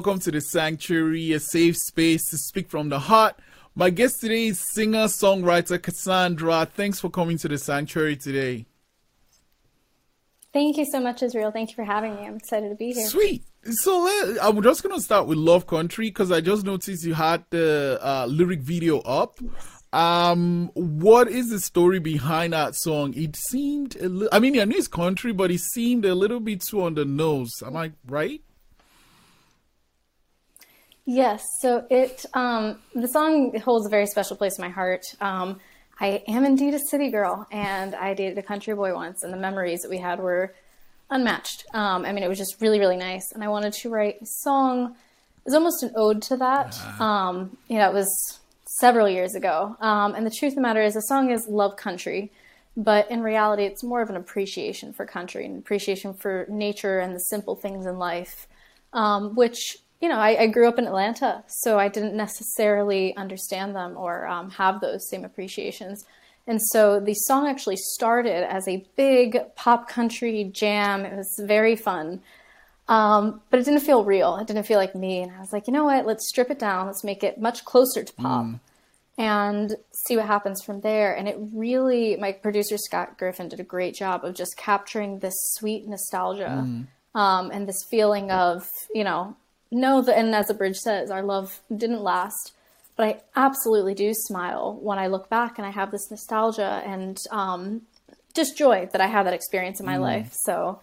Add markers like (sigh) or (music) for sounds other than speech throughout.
welcome to the Sanctuary, a safe space to speak from the heart. My guest today is singer songwriter Cassandra. Thanks for coming to the Sanctuary today. Thank you so much, Israel. Thank you for having me. I'm excited to be here. Sweet. So let, I'm just gonna start with Love Country because I just noticed you had the uh, lyric video up. Um, what is the story behind that song? It seemed a little. I mean, I knew it's country, but it seemed a little bit too on the nose. Am I right? Yes. So it um, the song holds a very special place in my heart. Um, I am indeed a city girl, and I dated a country boy once, and the memories that we had were unmatched. Um, I mean, it was just really, really nice, and I wanted to write a song. It was almost an ode to that. Um, you know, it was several years ago. Um, and the truth of the matter is, the song is Love Country, but in reality, it's more of an appreciation for country and appreciation for nature and the simple things in life, um, which, you know, I, I, grew up in Atlanta, so I didn't necessarily understand them or um, have those same appreciations. And so the song actually started as a big pop country jam. It was very fun. Um, but it didn't feel real. It didn't feel like me. And I was like, you know what? Let's strip it down. Let's make it much closer to pop. Mm and see what happens from there. And it really, my producer Scott Griffin did a great job of just capturing this sweet nostalgia mm. um, and this feeling of, you know, know that, and as the bridge says, our love didn't last. But I absolutely do smile when I look back and I have this nostalgia and um, just joy that I had that experience in my mm. life. So,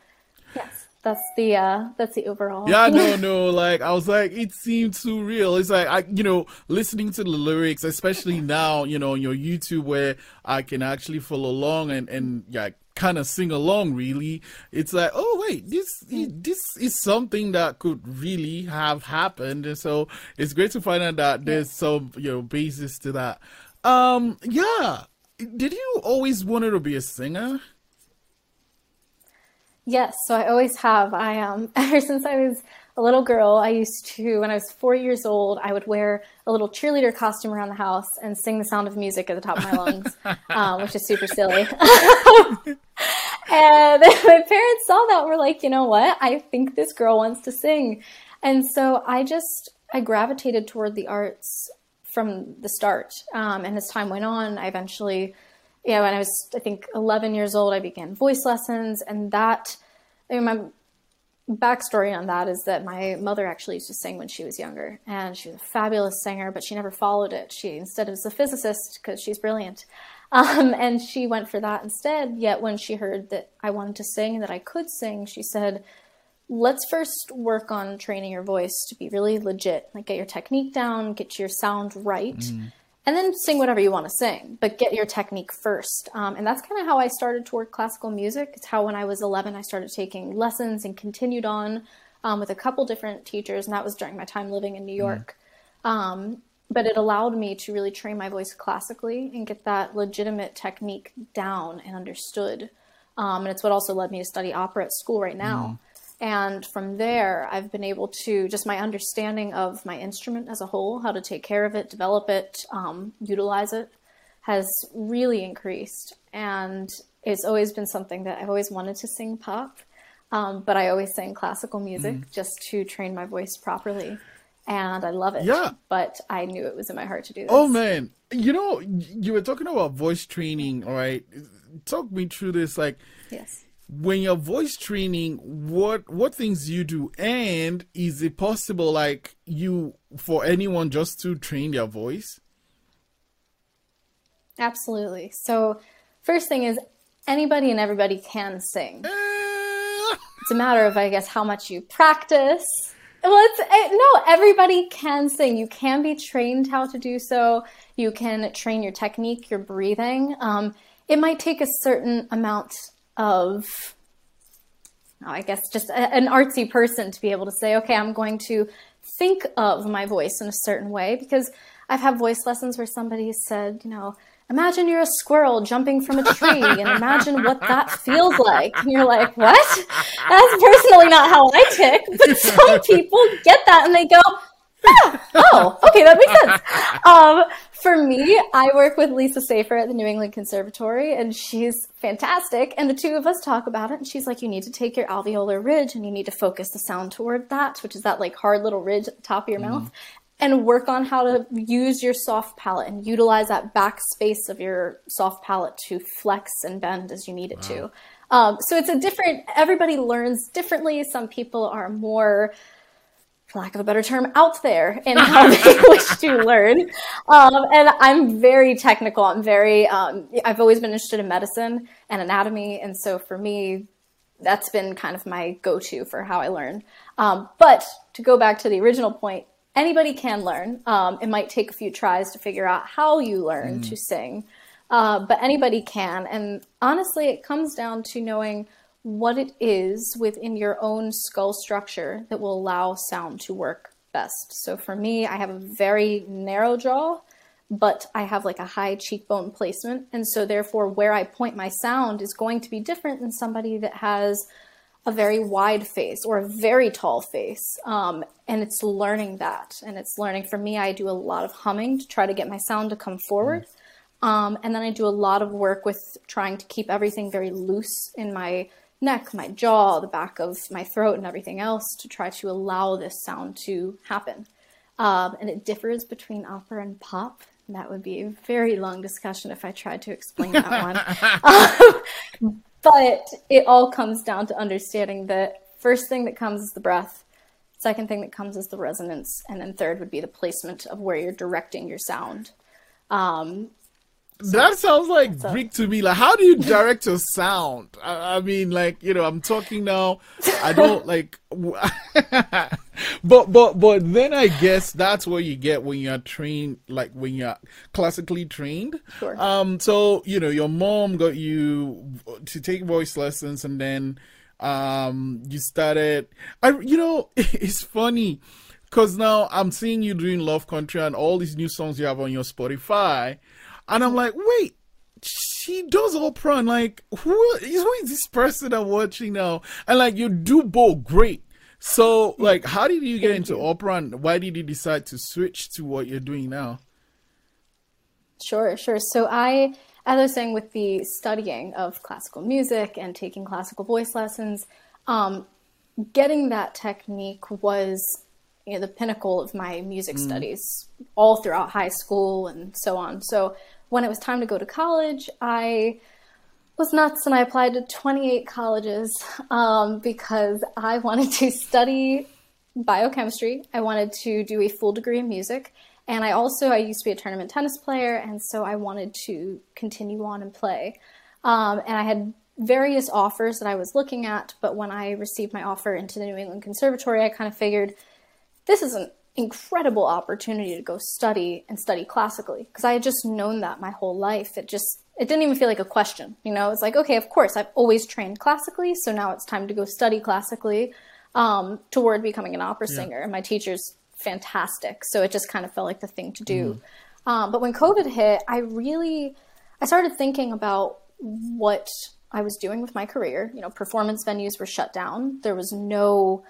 yes that's the uh that's the overall yeah no (laughs) no like i was like it seemed too real it's like i you know listening to the lyrics especially now you know on your youtube where i can actually follow along and and yeah kind of sing along really. It's like oh wait this this is something that could really have happened. And so it's great to find out that there's some you know basis to that. Um yeah. Did you always wanted to be a singer? Yes, so I always have. I um (laughs) ever since I was a little girl, I used to when I was four years old, I would wear a little cheerleader costume around the house and sing the sound of music at the top of my lungs, (laughs) um, which is super silly. (laughs) and (laughs) my parents saw that and were like, you know what? I think this girl wants to sing, and so I just I gravitated toward the arts from the start. Um, and as time went on, I eventually yeah, when I was, I think, 11 years old, I began voice lessons. And that, I mean, my backstory on that is that my mother actually used to sing when she was younger. And she was a fabulous singer, but she never followed it. She instead was a physicist because she's brilliant. (laughs) Um, and she went for that instead. Yet when she heard that I wanted to sing and that I could sing, she said, let's first work on training your voice to be really legit, like get your technique down, get your sound right. Mm and then sing whatever you want to sing, but get your technique first. Um, and that's kind of how I started toward classical music. It's how when I was 11, I started taking lessons and continued on um, with a couple different teachers, and that was during my time living in New mm-hmm. York. Mm. Um, but it allowed me to really train my voice classically and get that legitimate technique down and understood. Um, and it's what also led me to study opera at school right now. Mm. And from there, I've been able to just my understanding of my instrument as a whole, how to take care of it, develop it, um, utilize it, has really increased. And it's always been something that I've always wanted to sing pop, um, but I always sang classical music mm. just to train my voice properly. And I love it. Yeah. But I knew it was in my heart to do this. Oh, man. You know, you were talking about voice training, all right? Talk me through this. Like, yes when you're voice training what what things you do? And is it possible like you for anyone just to train their voice? Absolutely. So first thing is anybody and everybody can sing. Uh... it's a matter of i guess how much you practice. Well it's it, eh, no everybody can sing. You can be trained how to do so. You can train your technique your breathing. Um, it might take a certain amount of I guess just a, an artsy person to be able to say, okay, I'm going to think of my voice in a certain way because I've had voice lessons where somebody said, you know, imagine you're a squirrel jumping from a tree (laughs) and imagine what that feels like. And you're like, what? That's personally not how I tick. But (laughs) some people get that and they go, oh, okay, that makes sense. Um, for me, I work with Lisa Saffer at the New England Conservatory, and she's fantastic. And the two of us talk about it, and she's like, "You need to take your alveolar ridge, and you need to focus the sound toward that, which is that like hard little ridge at the top of your mm. mouth." and work on how to use your soft palate and utilize that back space of your soft palate to flex and bend as you need it wow. to. Um, so it's a different, everybody learns differently. Some people are more, for lack of a better term, out there in (laughs) how they (laughs) wish to learn. Um, and I'm very technical. I'm very, um, I've always been interested in medicine and anatomy. And so for me, that's been kind of my go to for how I learn. Um, but to go back to the original point, anybody can learn. Um, it might take a few tries to figure out how you learn mm. to sing, uh, but anybody can. And honestly, it comes down to knowing what it is within your own skull structure that will allow sound to work best. So for me, I have a very narrow jaw, but I have like a high cheekbone placement. And so therefore, where I point my sound is going to be different than somebody that has a very wide face or a very tall face. Um, and it's learning that. And it's learning for me, I do a lot of humming to try to get my sound to come forward. Mm. Um, and then I do a lot of work with trying to keep everything very loose in my neck, my jaw, the back of my throat, and everything else to try to allow this sound to happen. Um, and it differs between opera and pop. that would be a very long discussion if I tried to explain that one. (laughs) Um, but it all comes down to understanding that first thing that comes is the breath, second thing that comes is the resonance, and then third would be the placement of where you're directing your sound. Um, that sounds like Greek to me. Like, how do you direct your sound? I, I, mean, like, you know, I'm talking now. I don't (laughs) like, (laughs) but but but then I guess that's what you get when you're trained, like when you're classically trained. Sure. Um. So you know, your mom got you to take voice lessons, and then um you started. I you know, (laughs) it's funny because now I'm seeing you doing Love Country and all these new songs you have on your Spotify and I'm like, wait, she does opera. And like, who, who is this person I'm watching now? And like, you do both great. So, like, how did you get into opera and why did you decide to switch to what you're doing now? Sure, sure. So, I, as I was saying, with the studying of classical music and taking classical voice lessons, um, getting that technique was you know, the pinnacle of my music mm. studies all throughout high school and so on. So, when it was time to go to college, I was nuts and I applied to 28 colleges um, because I (laughs) wanted to study biochemistry. I wanted to do a full degree in music. And I also, I used to be a tournament tennis player, and so I wanted to continue on and play. Um, and I had various offers that I was looking at, but when I received my offer into the New England Conservatory, I kind of figured this isn't incredible opportunity to go study and study classically because I had just known that my whole life. It just it didn't even feel like a question, you know. It's like okay, of course I've always trained classically, so now it's time to go study classically um, toward becoming an opera singer. And my teacher's fantastic, so it just kind of felt like the thing to do. Mm. Um, but when COVID hit, I really I started thinking about what I was doing with my career. You know, performance venues were shut down. There was no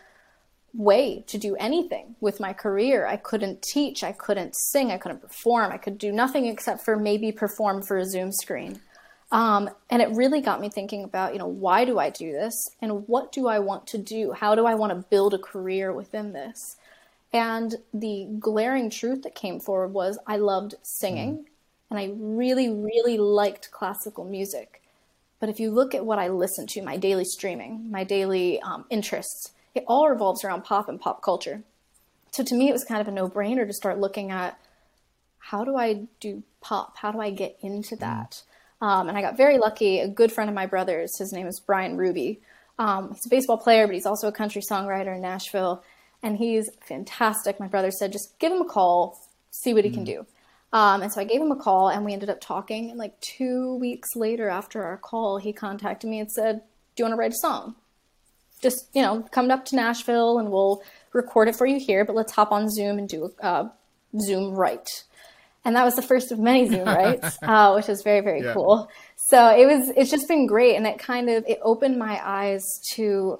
way to do anything with my career. I couldn't teach, I couldn't sing, I couldn't perform, I could do nothing except for maybe perform for a Zoom screen. Um, and it really got me thinking about, you know, why do I do this and what do I want to do? How do I want to build a career within this? And the glaring truth that came forward was I loved singing mm. and I really, really liked classical music. But if you look at what I listen to, my daily streaming, my daily um, interests, it all revolves around pop and pop culture. So to me, it was kind of a no brainer to start looking at how do I do pop? How do I get into mm. that? Um, and I got very lucky. A good friend of my brother's, his name is Brian Ruby. Um, he's a baseball player, but he's also a country songwriter in Nashville. And he's fantastic. My brother said, just give him a call, see what he mm. can do. Um, and so I gave him a call, and we ended up talking. And like two weeks later, after our call, he contacted me and said, Do you want to write a song? Just you know come up to Nashville and we'll record it for you here. But let's hop on Zoom and do a uh, Zoom write. And that was the first of many Zoom writes, (laughs) uh, which is very very yeah. cool. So it was it's just been great, and it kind of it opened my eyes to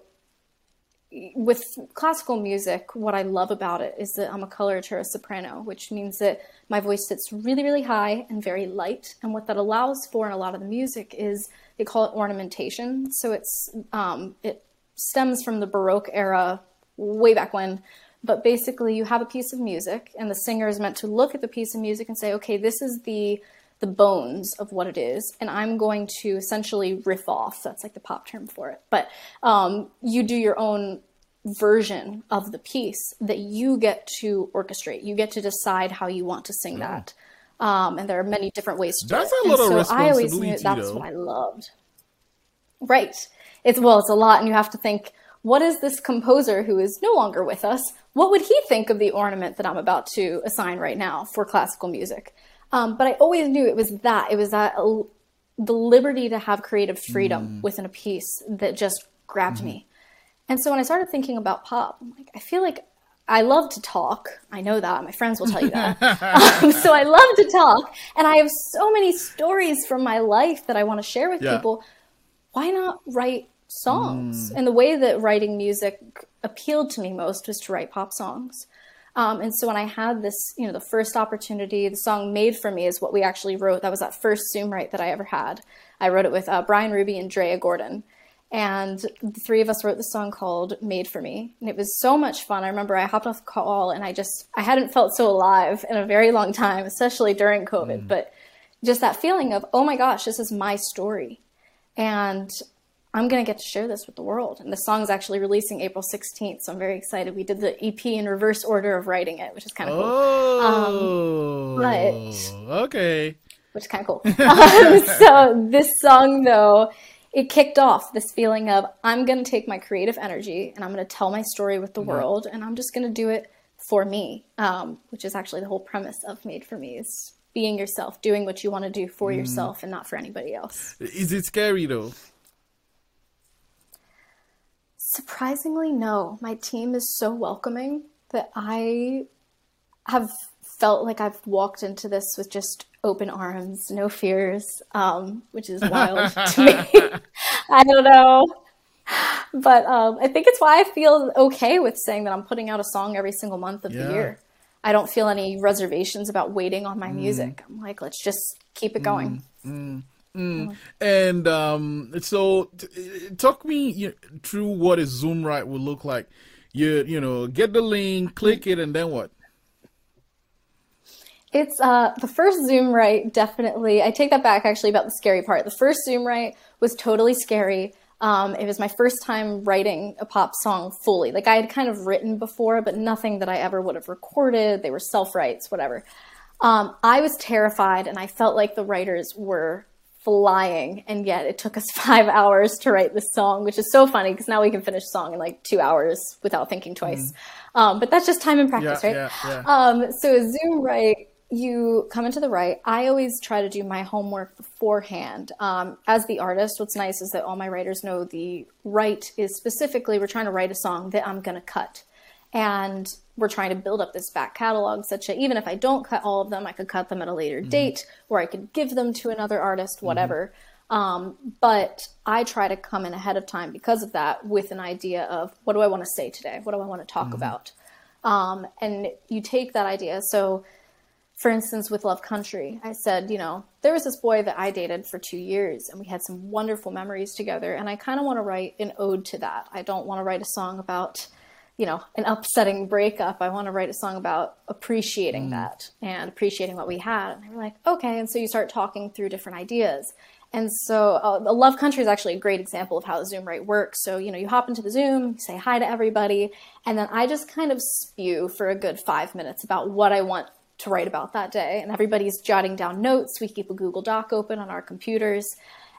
with classical music, what I love about it is that I'm a coloratura soprano, which means that my voice sits really, really high and very light. And what that allows for in a lot of the music is they call it ornamentation. So it's um, it stems from the Baroque era, way back when. But basically, you have a piece of music, and the singer is meant to look at the piece of music and say, "Okay, this is the the bones of what it is, and I'm going to essentially riff off. That's like the pop term for it. But um, you do your own version of the piece that you get to orchestrate. You get to decide how you want to sing yeah. that. Um, and there are many different ways to that's do it. That's a lot and so I always knew that's what I loved. Right. It's well, it's a lot, and you have to think. What is this composer who is no longer with us? What would he think of the ornament that I'm about to assign right now for classical music? Um, but I always knew it was that. It was that uh, the liberty to have creative freedom mm. within a piece that just grabbed mm. me. And so when I started thinking about pop, I'm like, I feel like I love to talk. I know that. My friends will tell you that. (laughs) um, so I love to talk. And I have so many stories from my life that I want to share with yeah. people. Why not write songs? Mm. And the way that writing music appealed to me most was to write pop songs. Um, and so when I had this, you know, the first opportunity, the song "Made for Me" is what we actually wrote. That was that first Zoom write that I ever had. I wrote it with uh, Brian Ruby and Drea Gordon, and the three of us wrote the song called "Made for Me," and it was so much fun. I remember I hopped off the call and I just I hadn't felt so alive in a very long time, especially during COVID. Mm. But just that feeling of oh my gosh, this is my story, and I'm going to get to share this with the world. And the song is actually releasing April 16th, so I'm very excited. We did the EP in reverse order of writing it, which is kind of oh, cool. Um, but, okay. Which is kind of cool. (laughs) um, so this song, though, it kicked off this feeling of I'm going to take my creative energy and I'm going to tell my story with the mm-hmm. world, and I'm just going to do it for me, um, which is actually the whole premise of Made for Me is being yourself, doing what you want to do for mm. yourself and not for anybody else. Is it scary though? Surprisingly, no. My team is so welcoming that I have felt like I've walked into this with just open arms, no fears, um, which is wild (laughs) to me. I don't know. But um, I think it's why I feel okay with saying that I'm putting out a song every single month of yeah. the year. I don't feel any reservations about waiting on my mm. music. I'm like, let's just keep it going. Mm. Mm. Mm. And um, so, t- talk me you know, through what a Zoom write would look like. You you know, get the link, click it, and then what? It's uh, the first Zoom write. Definitely, I take that back. Actually, about the scary part. The first Zoom write was totally scary. Um, it was my first time writing a pop song fully. Like I had kind of written before, but nothing that I ever would have recorded. They were self writes, whatever. Um, I was terrified, and I felt like the writers were flying and yet it took us (laughs) five hours to write this song which is so funny because now we can finish a song in like two hours without thinking twice mm. um, but that's just time and practice yeah, right yeah, yeah. Um, so a zoom write you come into the right. i always try to do my homework beforehand um, as the artist what's nice is that all my writers know the right is specifically we're trying to write a song that i'm going to cut and we're trying to build up this back catalog such that even if I don't cut all of them, I could cut them at a later mm-hmm. date or I could give them to another artist, mm-hmm. whatever. Mm-hmm. Um, but I try to come in ahead of time because of that with an idea of what do I want to say today? What do I want to talk mm-hmm. about? Um, and you take that idea. So, for instance, with Love Country, I said, you know, there was this boy that I dated for two years and we had some wonderful memories together. And I kind of want to write an ode to that. I don't want to write a song about, you know, an upsetting breakup. I want to write a song about appreciating mm. that and appreciating what we had. And they were like, okay. And so you start talking through different ideas. And so uh, Love Country is actually a great example of how the Zoom write works. So, you know, you hop into the Zoom, you say hi to everybody, and then I just kind of spew for a good five minutes about what I want to write about that day. And everybody's jotting down notes. We keep a Google Doc open on our computers,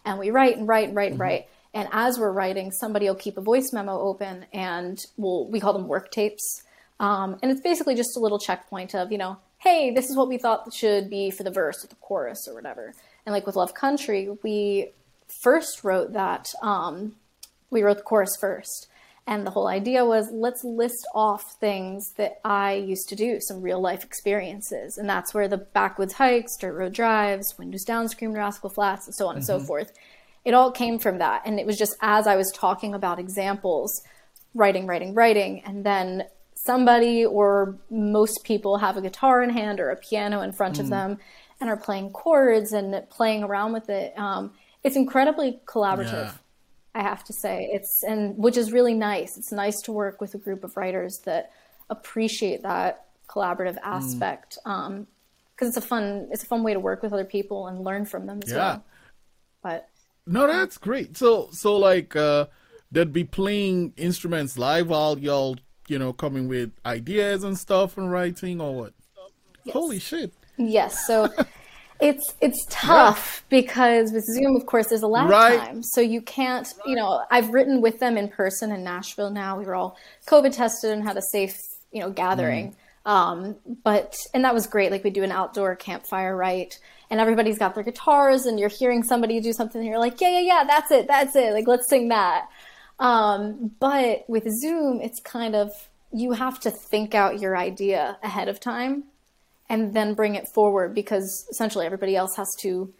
and we write and write and write and mm-hmm. write. And as we're writing, somebody will keep a voice memo open and we'll, we call them work tapes. Um, and it's basically just a little checkpoint of, you know, hey, this is what we thought should be for the verse or the chorus or whatever. And like with Love Country, we first wrote that, um, we wrote the chorus first. And the whole idea was let's list off things that I used to do, some real life experiences. And that's where the backwoods hikes, dirt road drives, windows down, screamed Rascal Flatts, and so on mm-hmm. and so mm-hmm. forth it all came from that. And it was just as I was talking about examples, writing, writing, writing, and then somebody or most people have a guitar in hand or a piano in front mm. of them and are playing chords and playing around with it. Um, it's incredibly collaborative. Yeah. I have to say it's and which is really nice. It's nice to work with a group of writers that appreciate that collaborative mm. aspect because um, it's a fun it's a fun way to work with other people and learn from them as yeah. well. But no, that's great. So so like uh, they'd be playing instruments live while y'all you know coming with ideas and stuff and writing or what? Yes. Holy shit! Yes. So. (laughs) It's it's tough yeah. because with Zoom, of course, there's a lag right. time, so you can't. You know, I've written with them in person in Nashville. Now we were all COVID tested and had a safe, you know, gathering. Mm. Um, but and that was great. Like we do an outdoor campfire, right? And everybody's got their guitars, and you're hearing somebody do something, and you're like, yeah, yeah, yeah, that's it, that's it. Like let's sing that. Um, but with Zoom, it's kind of you have to think out your idea ahead of time and then bring it forward because essentially everybody else has to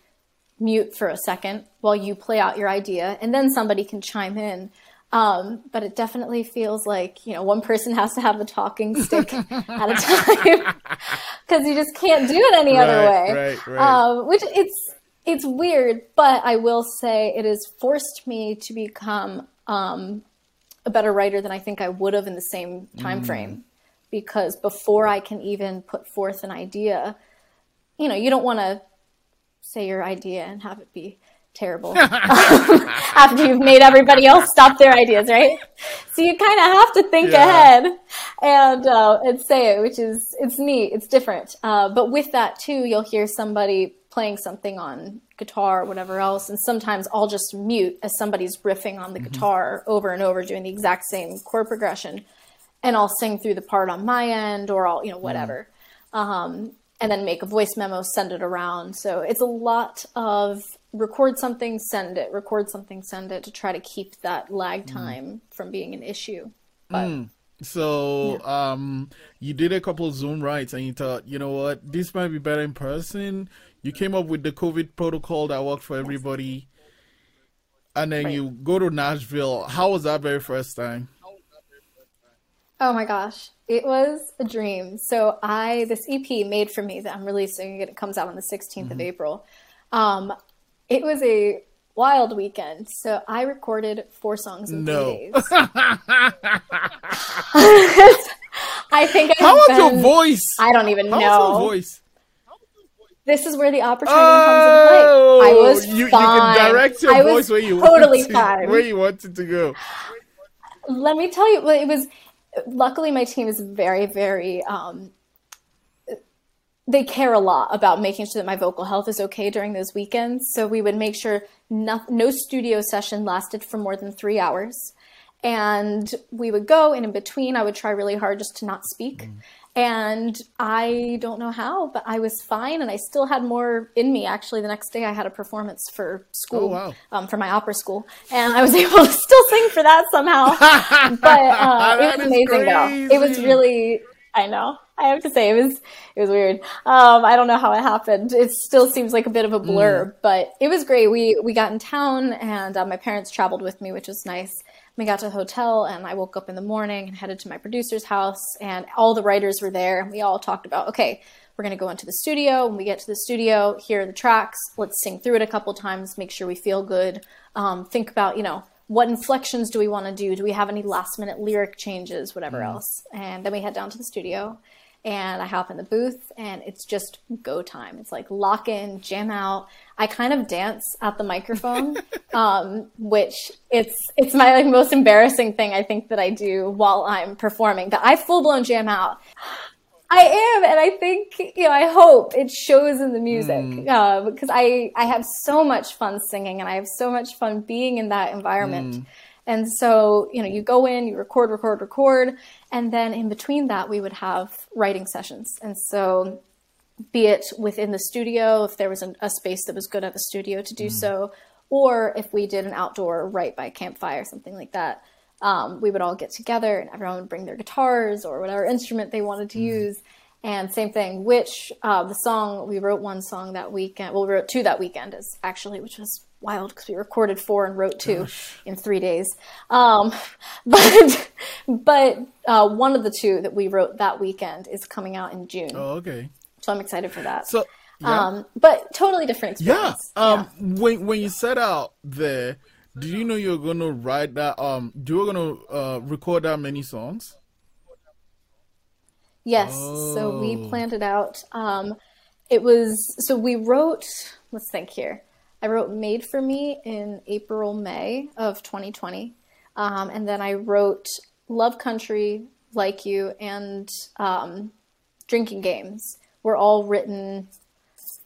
mute for a second while you play out your idea and then somebody can chime in um, but it definitely feels like you know one person has to have the talking (laughs) stick at a time (laughs) because you just can't do it any right, other way right, right. Um, which it's it's weird but i will say it has forced me to become um, a better writer than i think i would have in the same time mm. frame because before I can even put forth an idea, you know, you don't want to say your idea and have it be terrible (laughs) (laughs) after you've made everybody else stop their ideas, right? So you kind of have to think yeah. ahead and uh, and say it, which is it's neat, it's different. Uh, but with that too, you'll hear somebody playing something on guitar or whatever else, and sometimes I'll just mute as somebody's riffing on the mm-hmm. guitar over and over, doing the exact same chord progression and I'll sing through the part on my end or I'll, you know, whatever. Mm. Um, and then make a voice memo, send it around. So it's a lot of record something, send it, record something, send it to try to keep that lag mm. time mm. from being an issue. But mm. So yeah. um you did a couple Zoom rights and you thought, you know what, this might be better in person. You came up with the COVID protocol that worked for everybody. And then right. you go to Nashville. How was that very first time? Oh my gosh, it was a dream. So I this EP made for me that I'm releasing. It comes out on the 16th mm-hmm. of April. Um, it was a wild weekend. So I recorded four songs in no. three days. (laughs) (laughs) I think I How was your voice? I don't even How know. Your voice? This is where the opportunity oh, comes into play. I oh, was you, fine. You can direct your I voice where you totally to, fine. where you wanted to go. Let me tell you, it was luckily my team is very very um, they care a lot about making sure that my vocal health is okay during those weekends. So we would make sure no, no studio session lasted for more than three hours. And we would go and in between i would try really hard just to not speak. Mm. And I don't know how, but I was fine, and I still had more in me. Actually, the next day I had a performance for school, oh, wow. um, for my opera school, and I was (laughs) able to still sing for that somehow. (laughs) but uh, it was amazing, crazy. though. It was really, I know. I have to say it was it was weird. Um, I don't know how it happened. It still seems like a bit of a blur, mm. but it was great. We we got in town, and uh, my parents traveled with me, which was nice we got to the hotel and I woke up in the morning and headed to my producer's house and all the writers were there and we all talked about, okay, we're going to go into the studio. When we get to the studio, here are the tracks. Let's sing through it a couple times, make sure we feel good. Um, think about, you know, what inflections do we want to do? Do we have any last minute lyric changes, whatever mm. else? And then we head down to the studio and I hop in the booth and it's just go time. It's like lock in, jam out. I kind of dance at the microphone, (laughs) um, which it's it's my like most embarrassing thing I think that I do while I'm performing. But I full blown jam out. I am, and I think you know. I hope it shows in the music mm. uh, because I I have so much fun singing, and I have so much fun being in that environment. Mm. And so, you know, you go in, you record, record, record, and then in between that, we would have writing sessions. And so, be it within the studio, if there was an, a space that was good at the studio to do mm. so, or if we did an outdoor right by a campfire, something like that, um, we would all get together and everyone would bring their guitars or whatever instrument they wanted to mm. use. And same thing, which uh, the song, we wrote one song that weekend. Well, we wrote two that weekend, is actually, which was wild because we recorded four and wrote two Gosh. in three days. Um, (laughs) but but uh, one of the two that we wrote that weekend is coming out in June. Oh, okay. So I'm excited for that. So, yeah. um, but totally different experience. Yeah. Um, yeah. when when you set out there, do you know you're gonna write that? Um, do you were gonna uh, record that many songs? Yes. Oh. So we oh. planned it out. Um, it was so we wrote. Let's think here. I wrote "Made for Me" in April, May of 2020, um, and then I wrote "Love Country," "Like You," and um, "Drinking Games." Were all written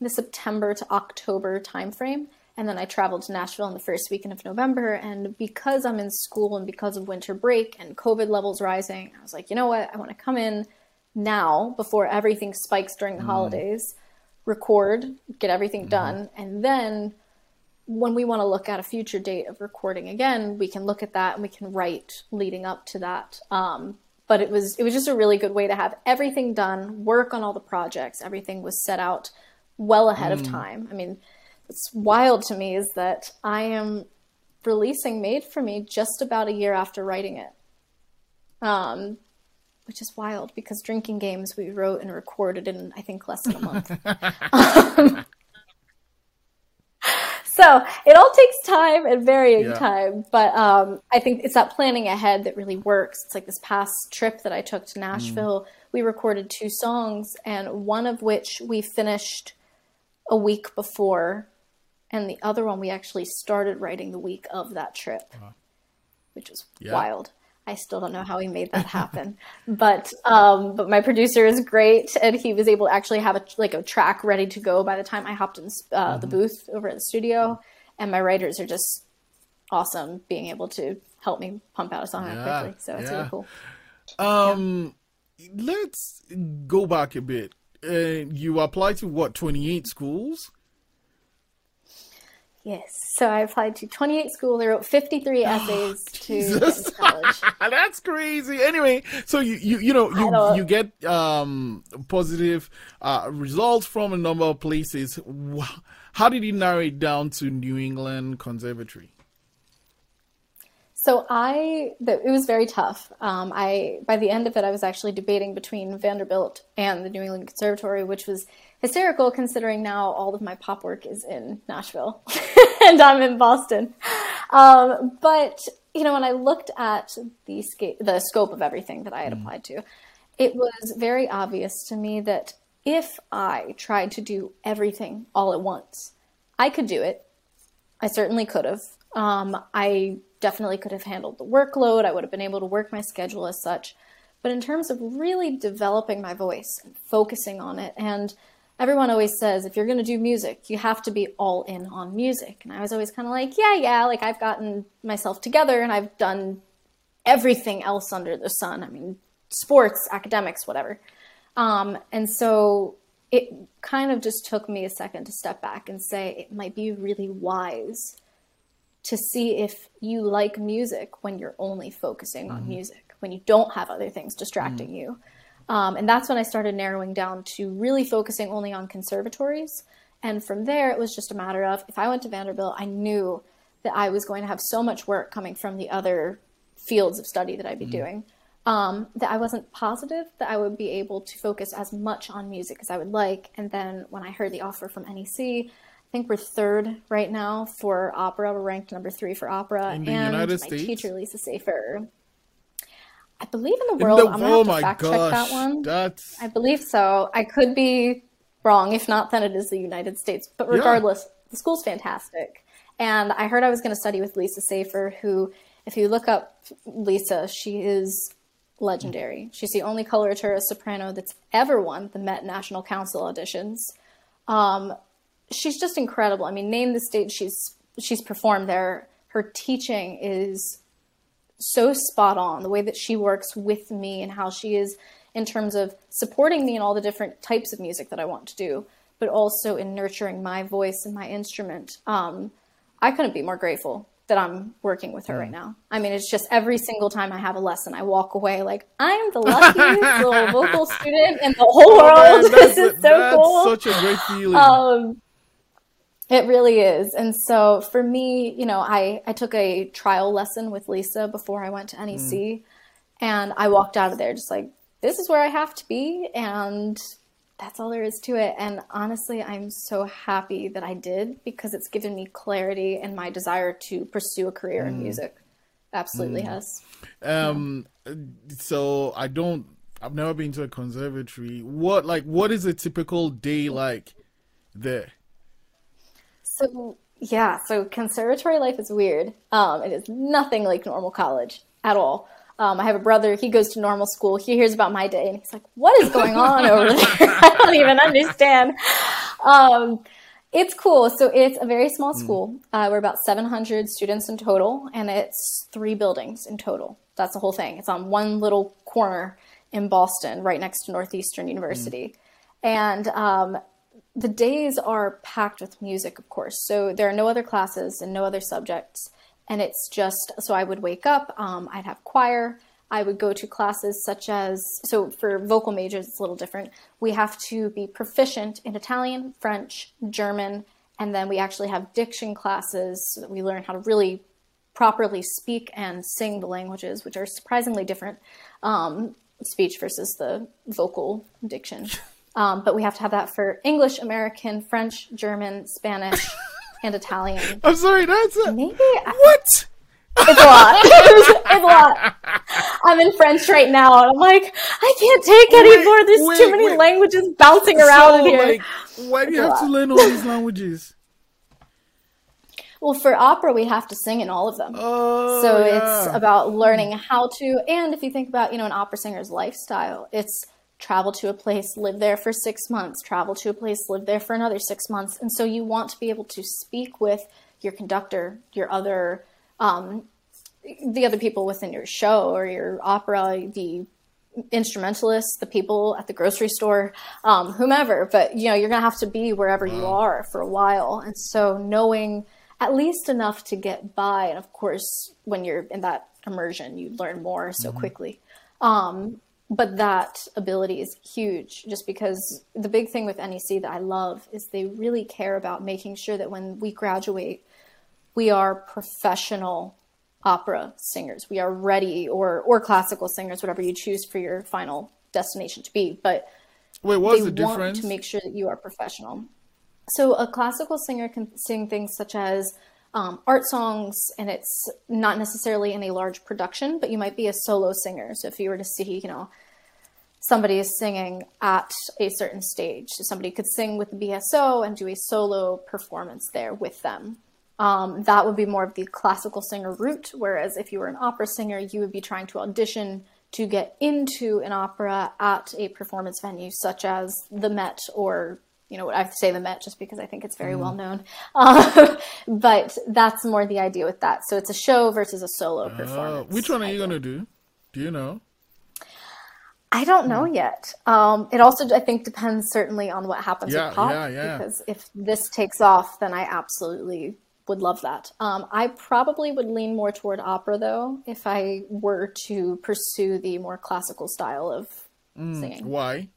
the September to October timeframe. And then I traveled to Nashville in the first weekend of November. And because I'm in school and because of winter break and COVID levels rising, I was like, you know what? I want to come in now before everything spikes during the mm. holidays, record, get everything mm. done. And then when we want to look at a future date of recording again, we can look at that and we can write leading up to that. Um, but it was it was just a really good way to have everything done, work on all the projects. Everything was set out well ahead mm. of time. I mean, it's wild to me is that I am releasing Made for Me just about a year after writing it. Um, which is wild because drinking games we wrote and recorded in I think less than a month. (laughs) um, so it all takes time and varying yeah. time, but um, I think it's that planning ahead that really works. It's like this past trip that I took to Nashville. Mm. We recorded two songs, and one of which we finished a week before, and the other one we actually started writing the week of that trip, uh-huh. which was yeah. wild. I still don't know how he made that happen, (laughs) but um, but my producer is great, and he was able to actually have a like a track ready to go by the time I hopped in uh, mm-hmm. the booth over at the studio, and my writers are just awesome, being able to help me pump out a song yeah, quickly. So it's yeah. really cool. Um, yeah. let's go back a bit. Uh, you applied to what twenty eight schools? Yes. So I applied to 28 schools. I wrote 53 essays to college. (laughs) That's crazy. Anyway, so you you you know you you get um positive uh, results from a number of places. How did you narrow it down to New England Conservatory? So I, it was very tough. Um, I by the end of it, I was actually debating between Vanderbilt and the New England Conservatory, which was hysterical considering now all of my pop work is in Nashville (laughs) and I'm in Boston. Um, but you know, when I looked at the sca- the scope of everything that I had mm. applied to, it was very obvious to me that if I tried to do everything all at once, I could do it. I certainly could have. Um, I definitely could have handled the workload. I would have been able to work my schedule as such. But in terms of really developing my voice and focusing on it and everyone always says if you're going to do music, you have to be all in on music. And I was always kind of like, yeah, yeah, like I've gotten myself together and I've done everything else under the sun. I mean, sports, academics, whatever. Um, and so it kind of just took me a second to step back and say it might be really wise to see if you like music when you're only focusing mm-hmm. on music, when you don't have other things distracting mm-hmm. you. Um, and that's when I started narrowing down to really focusing only on conservatories. And from there, it was just a matter of if I went to Vanderbilt, I knew that I was going to have so much work coming from the other fields of study that I'd be mm-hmm. doing um, that I wasn't positive that I would be able to focus as much on music as I would like. And then when I heard the offer from NEC, think we're third right now for opera. We're ranked number three for opera. In the and United my States? teacher, Lisa Saffer, I believe in the world. In the, I'm gonna oh have to fact gosh, check that one. That's... I believe so. I could be wrong. If not, then it is the United States. But regardless, yeah. the school's fantastic. And I heard I was going to study with Lisa Saffer, who, if you look up Lisa, she is legendary. She's the only coloratura soprano that's ever won the Met National Council auditions. Um, she's just incredible. I mean, name the stage she's she's performed there. Her teaching is so spot on the way that she works with me and how she is in terms of supporting me in all the different types of music that I want to do, but also in nurturing my voice and my instrument. Um, I couldn't be more grateful that I'm working with her right now. I mean, it's just every single time I have a lesson, I walk away like I'm the luckiest little (laughs) vocal student in the whole world. Oh, man, (laughs) this is so that's cool. such a great feeling. Um, it really is. And so for me, you know, I, I took a trial lesson with Lisa before I went to mm. NEC and I walked out of there just like, this is where I have to be. And that's all there is to it. And honestly, I'm so happy that I did because it's given me clarity and my desire to pursue a career in mm. music. Absolutely mm. has. Um, so I don't. I've never been to a conservatory. What like what is a typical day like there? So yeah, so conservatory life is weird. Um, it is nothing like normal college at all. Um, I have a brother. He goes to normal school. He hears about my day, and he's like, "What is going on over there? (laughs) I don't even understand." Um, it's cool. So it's a very small school. Uh, we're about 700 students in total, and it's three buildings in total. That's the whole thing. It's on one little corner in Boston, right next to Northeastern University, and um, the days are packed with music, of course. So there are no other classes and no other subjects. And it's just so I would wake up, um, I'd have choir. I would go to classes such as, so for vocal majors, it's a little different. We have to be proficient in Italian, French, German, and then we actually have diction classes so that we learn how to really properly speak and sing the languages, which are surprisingly different um, speech versus the vocal diction. (laughs) Um, but we have to have that for English, American, French, German, Spanish, (laughs) and Italian. I'm sorry, that's a, Maybe I- what? it's a lot. (laughs) it's a lot. I'm in French right now, and I'm like, I can't take Wait, anymore. There's wait, too many wait. languages bouncing around so, in here. like, why do you have to learn all these (laughs) languages? Well, for opera, we have to sing in all of them. Oh, so yeah. it's about learning how to and if you think about you know an opera singer's lifestyle it's travel to a place live there for six months travel to a place live there for another six months. And so you want to be able to speak with your conductor your other um, the other people within your show or your opera the instrumentalists the people at the grocery store um, whomever. But you know you're going to have to be wherever you are for a while. And so knowing at least enough to get by and of course when you're in that immersion you learn more so quickly. Um, but that ability is huge just because the big thing with nec that i love is they really care about making sure that when we graduate we are professional opera singers we are ready or or classical singers whatever you choose for your final destination to be but Wait, what's they the want difference? to make sure that you are professional. So a classical singer can sing things such as um, art songs, and it's not necessarily in a large production, but you might be a solo singer. So if you were to see, you know, somebody is singing at a certain stage, so somebody could sing with the BSO and do a solo performance there with them. Um, that would be more of the classical singer route. Whereas if you were an opera singer, you would be trying to audition to get into an opera at a performance venue such as the Met or you know, I say the Met just because I think it's very well known. Um, (laughs) but that's more the idea with that. So it's a show versus a solo Uh, performance. which one are you gonna do? Do you know? I don't know yet. Um, it also, I think, depends certainly on what happens Yeah, with pop. yeah, yeah. Because if this takes off, then I absolutely would love that. Um, I probably would lean more toward opera, though, if I were to pursue the more classical style of Mm. singing. Why?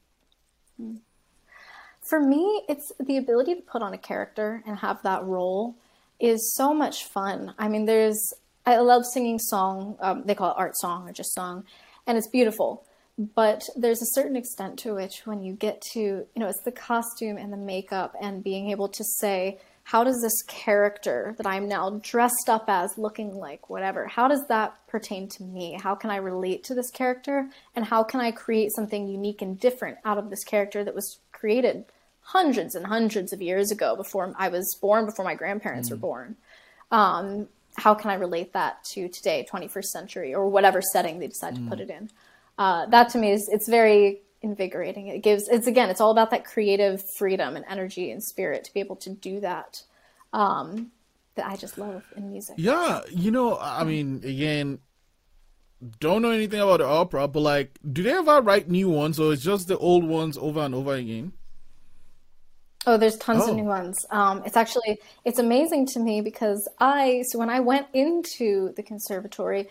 For me, it's the ability to put on a character and have that role is so much fun. I mean, there's, I love singing song, um, they call it art song or just song, and it's beautiful. But there's a certain extent to which when you get to, you know, it's the costume and the makeup and being able to say, how does this character that I'm now dressed up as looking like whatever, how does that pertain to me? How can I relate to this character? And how can I create something unique and different out of this character that was created hundreds and hundreds of years ago before I was born, before my grandparents were born? Um, how can I relate that to today, 21st century, or whatever setting they decide to put it in? Uh, that to me is it's very invigorating. It gives it's again it's all about that creative freedom and energy and spirit to be able to do that. Um, that I just love in music. Yeah, you know, I mean, again, don't know anything about the opera, but like, do they ever write new ones, or it's just the old ones over and over again? Oh, there's tons Oh. of new ones. Um, it's actually it's amazing to me because I so when I went into the conservatory,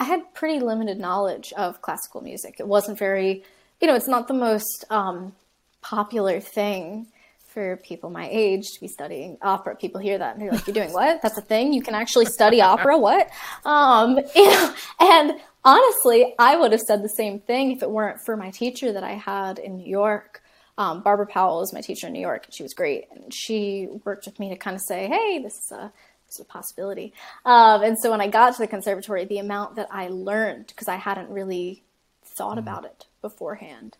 I had pretty limited knowledge of classical music. It wasn't very, you know, it's not the most um, popular thing for people my age to be studying opera. People hear that and they're like, "You're doing what? That's a thing? You can actually study opera? What?" Um, (laughs) you know, and honestly, I would have said the same thing if it weren't for my teacher that I had in New York. Um, Barbara Powell was my teacher in New York, and she was great. And she worked with me to kind of say, "Hey, this is a is a possibility." Um, and so when I got to the conservatory, the amount that I learned because I hadn't really thought about it beforehand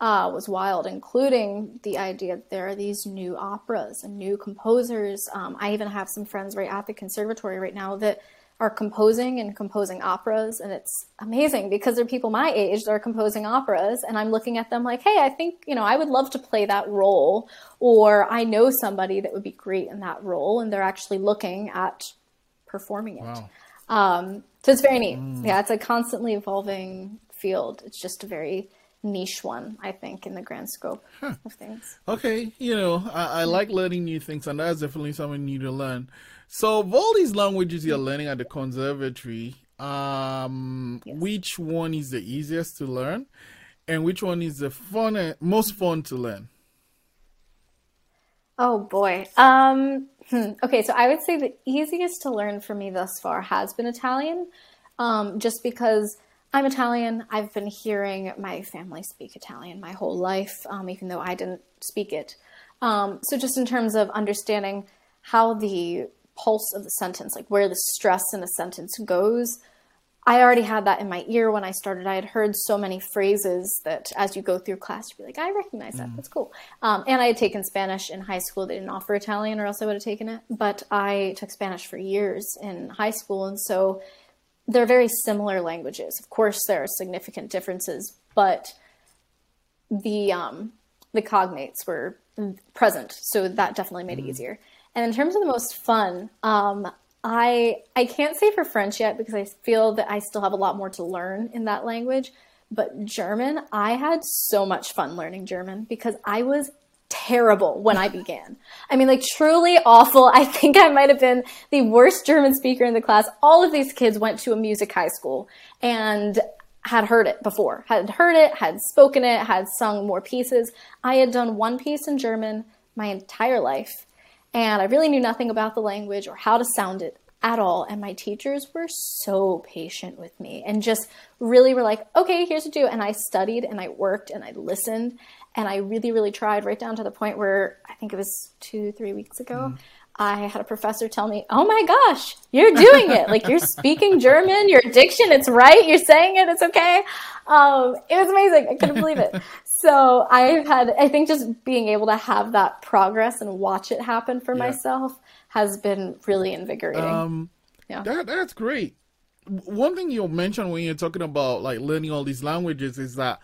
uh, was wild, including the idea that there are these new operas and new composers. Um, I even have some friends right at the conservatory right now that are composing and composing operas, and it's amazing because they're people my age that are composing operas, and I'm looking at them like, hey, I think you know I would love to play that role, or I know somebody that would be great in that role, and they're actually looking at performing it. Wow. Um, so it's very neat. Yeah, it's a constantly evolving field. It's just a very niche one, I think, in the grand scope of things. Okay, you know, I, I like learning new things, and that's definitely something new to learn. So, of all these languages you're learning at the conservatory, um, Yes. which one is the easiest to learn, and which one is the fun, most fun to learn? Oh boy. Um, hmm. Okay, so I would say the easiest to learn for me thus far has been Italian, um, just because I'm Italian. I've been hearing my family speak Italian my whole life, um, even though I didn't speak it. Um, so just in terms of understanding how the pulse of the sentence, like where the stress in a sentence goes, I already had that in my ear when I started. I had heard so many phrases that as you go through class, you'd be like, I recognize that. That's cool. Um, and I had taken Spanish in high school. They didn't offer Italian, or else I would have taken it. But I took Spanish for years in high school. And so they're very similar languages. Of course, there are significant differences, but the um, the cognates were present, so that definitely made it easier. And in terms of the most fun, um, I I can't say for French yet because I feel that I still have a lot more to learn in that language. But German, I had so much fun learning German because I was terrible when I began. I mean, like truly awful. (laughs) I think I might have been the worst German speaker in the class. All of these kids went to a music high school and had heard it before, had heard it, had spoken it, had sung more pieces. I had done one piece in German my entire life, and I really knew nothing about the language or how to sound it at all. And my teachers were so patient with me and just really were like, okay, here's what to do. And I studied and I worked and I listened and I really, really tried right down to the point where I think it was two, three weeks ago. I had a professor tell me, "Oh my gosh, you're doing it! Like you're speaking German, your diction, it's right. You're saying it, it's okay." Um, it was amazing. I couldn't believe it. So I've had, I think, just being able to have that progress and watch it happen for myself has been really invigorating. Um, Yeah. that that's great. One thing you mentioned when you're talking about like learning all these languages is that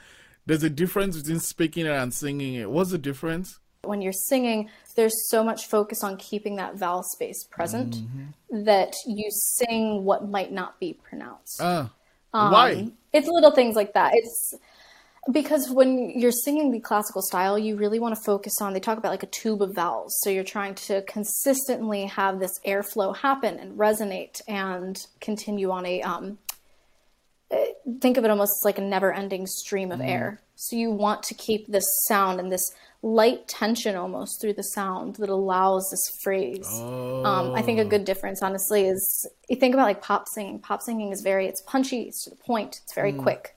there's a difference between speaking it and singing it. What's the difference? when you're singing, there's so much focus on keeping that vowel space present Mm-hmm. that you sing what might not be pronounced. Ah, why? It's little things like that. It's because when you're singing the classical style, you really want to focus on, they talk about like a tube of vowels. So you're trying to consistently have this airflow happen and resonate and continue on a, um, eh, think of it almost as like a never ending stream of air. So you want to keep this sound and this light tension almost through the sound that allows this phrase. Um, I think a good difference, honestly, is you think about like pop singing. Pop singing is very, it's punchy, it's to the point, it's very quick.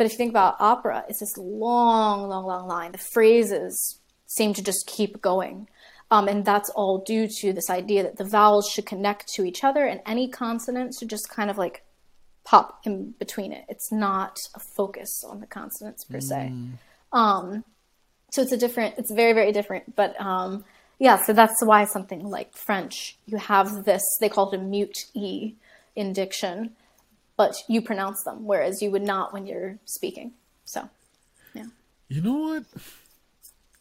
But if you think about opera, it's this long, long, long line. The phrases seem to just keep going. Um, and that's all due to this idea that the vowels should connect to each other and any consonant should just kind of like pop in between it. It's not a focus on the consonants per se. Um, so it's a different, it's very, very different. But um, yeah, so that's why something like French, you have this, they call it a mute E in diction, but you pronounce them, whereas you would not when you're speaking. So, yeah. You know what?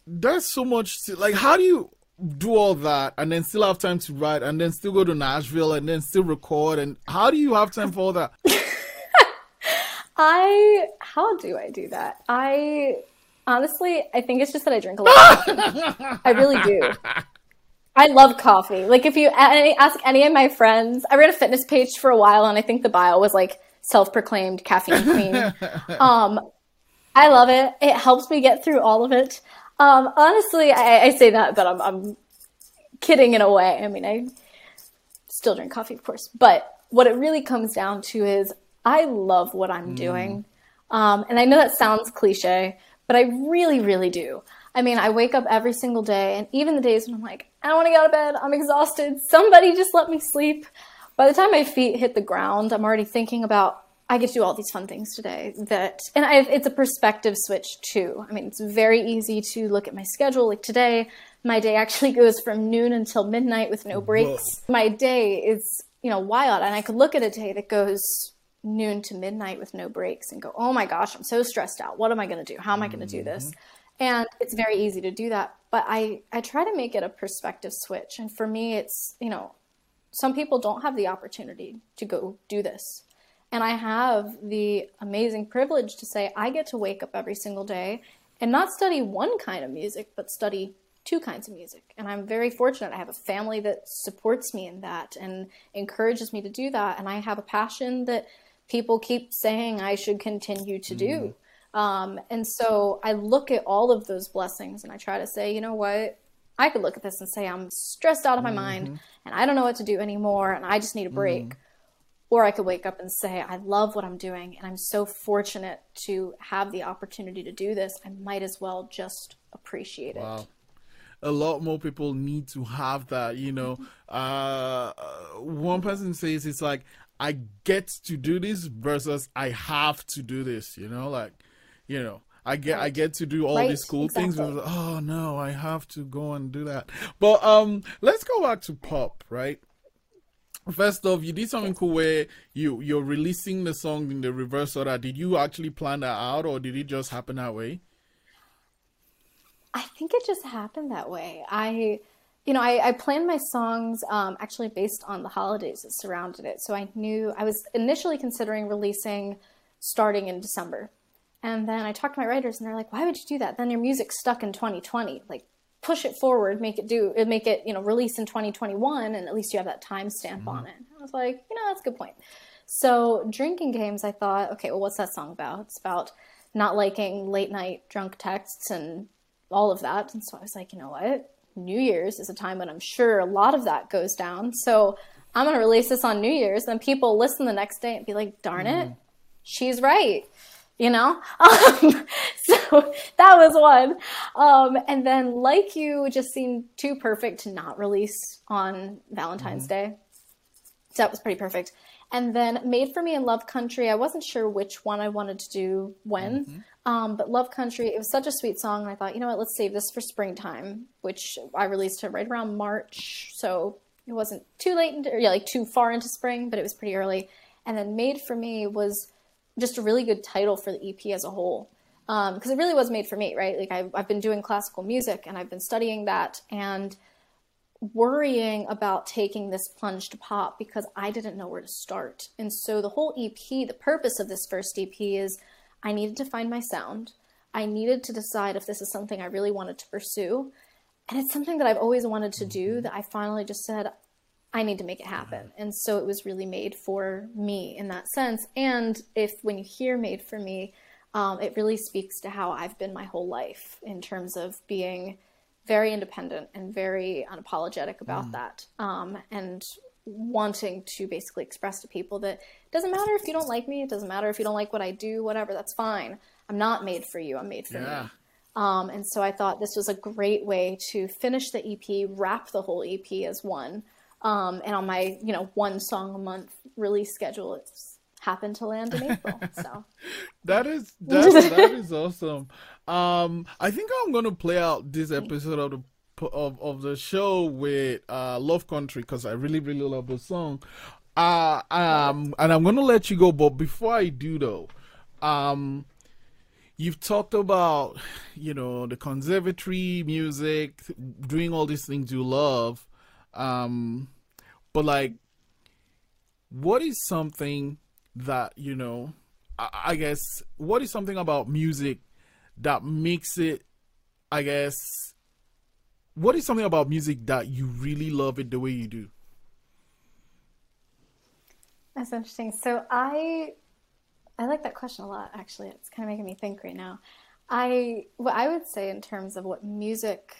That's so much. To, like, how do you do all that and then still have time to write and then still go to Nashville and then still record? And how do you have time for all that? (laughs) I how do I do that? I Honestly, I think it's just that I drink a lot. (laughs) I really do. I love coffee. Like if you ask any of my friends, I ran a fitness page for a while, and I think the bio was like self-proclaimed caffeine queen. (laughs) um, I love it. It helps me get through all of it. Um, honestly, I, I, say that, but I'm, I'm kidding in a way. I mean, I still drink coffee, of course, but what it really comes down to is I love what I'm mm. doing. Um, and I know that sounds cliche, but I really, really do. I mean, I wake up every single day, and even the days when I'm like, I don't want to get out of bed, I'm exhausted, somebody just let me sleep. By the time my feet hit the ground, I'm already thinking about, I get to do all these fun things today. That, and I, it's a perspective switch too. I mean, it's very easy to look at my schedule. Like today, my day actually (laughs) goes from noon until midnight with no breaks. Whoa. My day is, you know, wild. And I could look at a day that goes noon to midnight with no breaks and go, oh my gosh, I'm so stressed out. What am I going to do? How am I going to do this? Mm-hmm. And it's very easy to do that. But I, I try to make it a perspective switch. And for me, it's, you know, some people don't have the opportunity to go do this. And I have the amazing privilege to say I get to wake up every single day and not study one kind of music, but study two kinds of music. And I'm very fortunate. I have a family that supports me in that and encourages me to do that. And I have a passion that people keep saying I should continue to do. Mm-hmm. Um, and so I look at all of those blessings and I try to say, you know what? I could look at this and say, I'm stressed out of my mm-hmm. mind and I don't know what to do anymore and I just need a break. Mm-hmm. Or I could wake up and say, I love what I'm doing and I'm so fortunate to have the opportunity to do this. I might as well just appreciate wow. it a lot more people need to have that you know (laughs) uh, one person says it's like I get to do this versus I have to do this. You know, like you know. I get right. I get to do all right. these cool exactly. things. Like, oh no, I have to go and do that. But um, let's go back to pop, right? First off, you did something cool where you you're releasing the song in the reverse order. Did you actually plan that out, or did it just happen that way? I think it just happened that way. I you know, I, I planned my songs um, actually based on the holidays that surrounded it. So I knew I was initially considering releasing starting in December. And then I talked to my writers and they're like, why would you do that? Then your music's stuck in 2020. Like push it forward, make it do, make it, you know, release in 2021 and at least you have that timestamp mm-hmm. on it. I was like, you know, that's a good point. So drinking games, I thought, okay, well, what's that song about? It's about not liking late night drunk texts and all of that. And so I was like, you know what? New Year's is a time when I'm sure a lot of that goes down. So I'm going to release this on New Year's. Then people listen the next day and be like, darn it, mm. she's right. You know? (laughs) Um, so that was one. Um, and then Like You just seemed too perfect to not release on Valentine's mm. Day. So that was pretty perfect. And then Made for Me in Love Country, I wasn't sure which one I wanted to do when. Mm-hmm. Um, but Love Country, it was such a sweet song. And I thought, you know what, let's save this for springtime, which I released it right around March. So it wasn't too late, into, or yeah, like too far into spring, but it was pretty early. And then Made for Me was just a really good title for the EP as a whole. Because um, it really was made for me, right? Like I've, I've been doing classical music and I've been studying that and worrying about taking this plunge to pop because I didn't know where to start. And so the whole EP, the purpose of this first EP is I needed to find my sound. I needed to decide if this is something I really wanted to pursue. And it's something that I've always wanted to do mm-hmm. that I finally just said, I need to make it happen. Mm-hmm. And so it was really made for me in that sense. And if when you hear made for me, um, it really speaks to how I've been my whole life in terms of being very independent and very unapologetic about mm. that. Um, and wanting to basically express to people that it doesn't matter if you don't like me, it doesn't matter if you don't like what I do, whatever, that's fine. I'm not made for you, I'm made for yeah. me. Um, and so I thought this was a great way to finish the EP, wrap the whole EP as one. Um, and on my, you know, one song a month release schedule, it's happened to land in April. So (laughs) that is (laughs) that, that is awesome. Um, I think I'm gonna play out this episode of the of, of the show with uh, Love Country because I really really love the song. Uh, um, and I'm gonna let you go, but before I do though, um, you've talked about you know the conservatory music, doing all these things you love, um, but like, what is something that you know? I, I guess what is something about music that makes it, I guess, what is something about music that you really love it the way you do? That's interesting. So I I like that question a lot actually. It's kind of making me think right now. I what I would say in terms of what music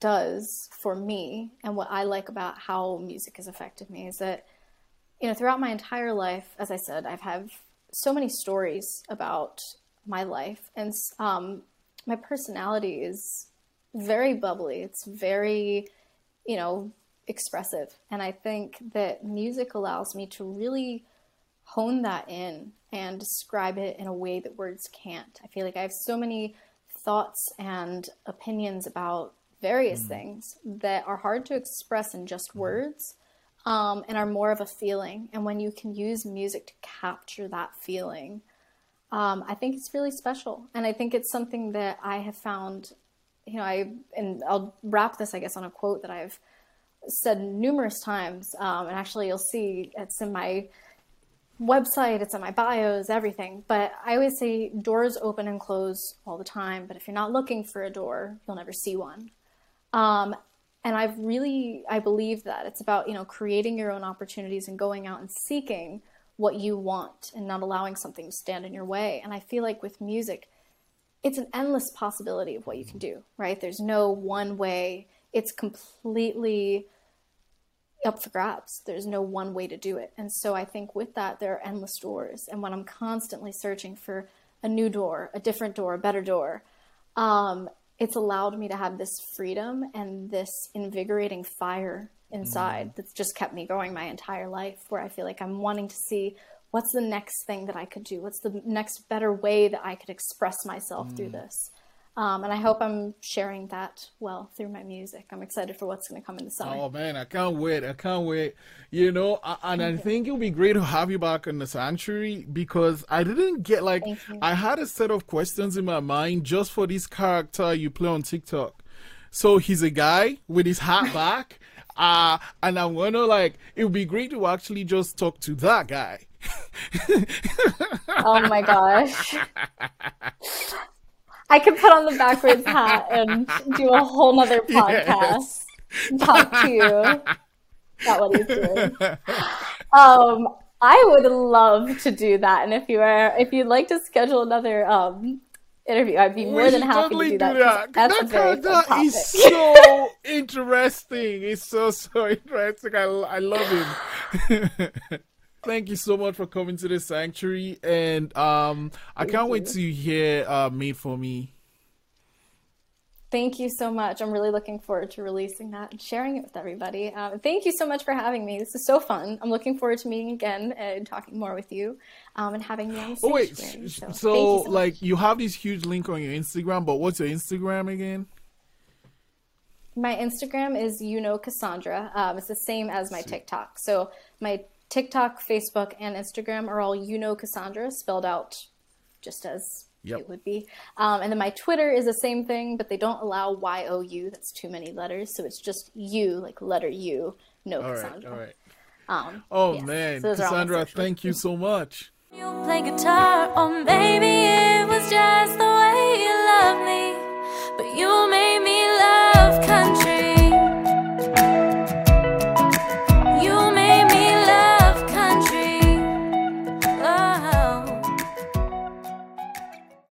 does for me and what I like about how music has affected me is that you know throughout my entire life as I said I've had so many stories about my life and um, my personality is very bubbly. It's very, you know, expressive. And I think that music allows me to really hone that in and describe it in a way that words can't. I feel like I have so many thoughts and opinions about various mm. things that are hard to express in just mm. words um, and are more of a feeling. And when you can use music to capture that feeling, um, I think it's really special. And I think it's something that I have found you know, I and I'll wrap this, I guess, on a quote that I've said numerous times. Um, and actually, you'll see it's in my website, it's in my bios, everything. But I always say doors open and close all the time. But if you're not looking for a door, you'll never see one. Um, and I've really, I believe that it's about you know creating your own opportunities and going out and seeking what you want and not allowing something to stand in your way. And I feel like with music it's an endless possibility of what you can do, right? There's no one way. It's completely up for grabs. There's no one way to do it. And so I think with that, there are endless doors. And when I'm constantly searching for a new door, a different door, a better door, um, it's allowed me to have this freedom and this invigorating fire inside mm. that's just kept me going my entire life where I feel like I'm wanting to see what's the next thing that I could do? What's the next better way that I could express myself mm. through this? Um, and I hope I'm sharing that well through my music. I'm excited for what's going to come in the summer. Oh man, I can't wait! I can't wait. You know, and I think it'll be great to have you back in the sanctuary because I didn't get like I had a set of questions in my mind just for this character you play on TikTok. So he's a guy with his hat (laughs) back, uh, and I'm gonna like it would be great to actually just talk to that guy oh my gosh. (laughs) I could put on the backwards hat and do a whole nother (laughs) podcast. Yes. Talk to you about what he's doing. Um, I would love to do that, and if you are, if you'd like to schedule another um, interview, I'd be more than happy to do, do that. that. That's that, a very that is so (laughs) interesting. It's so so (laughs) interesting. I I love him thank you so much for coming to the sanctuary, and um, I thank can't you. wait to hear uh, "Made for Me." Thank you so much. I'm really looking forward to releasing that and sharing it with everybody. Uh, thank you so much for having me. This is so fun. I'm looking forward to meeting again and talking more with you um, and having me on the Oh wait, so, so, so like you have this huge link on your Instagram, but what's your Instagram again? My Instagram is you know Cassandra. Um, it's the same as my TikTok. So my TikTok, Facebook, and Instagram are all you know Cassandra spelled out just as yep. it would be. Um, and then my Twitter is the same thing, but they don't allow Y O U. That's too many letters, so it's just you, like letter U, no all Cassandra. Right, all right. Um, oh yes. man, so Cassandra, thank you so much. You play guitar, or maybe it was just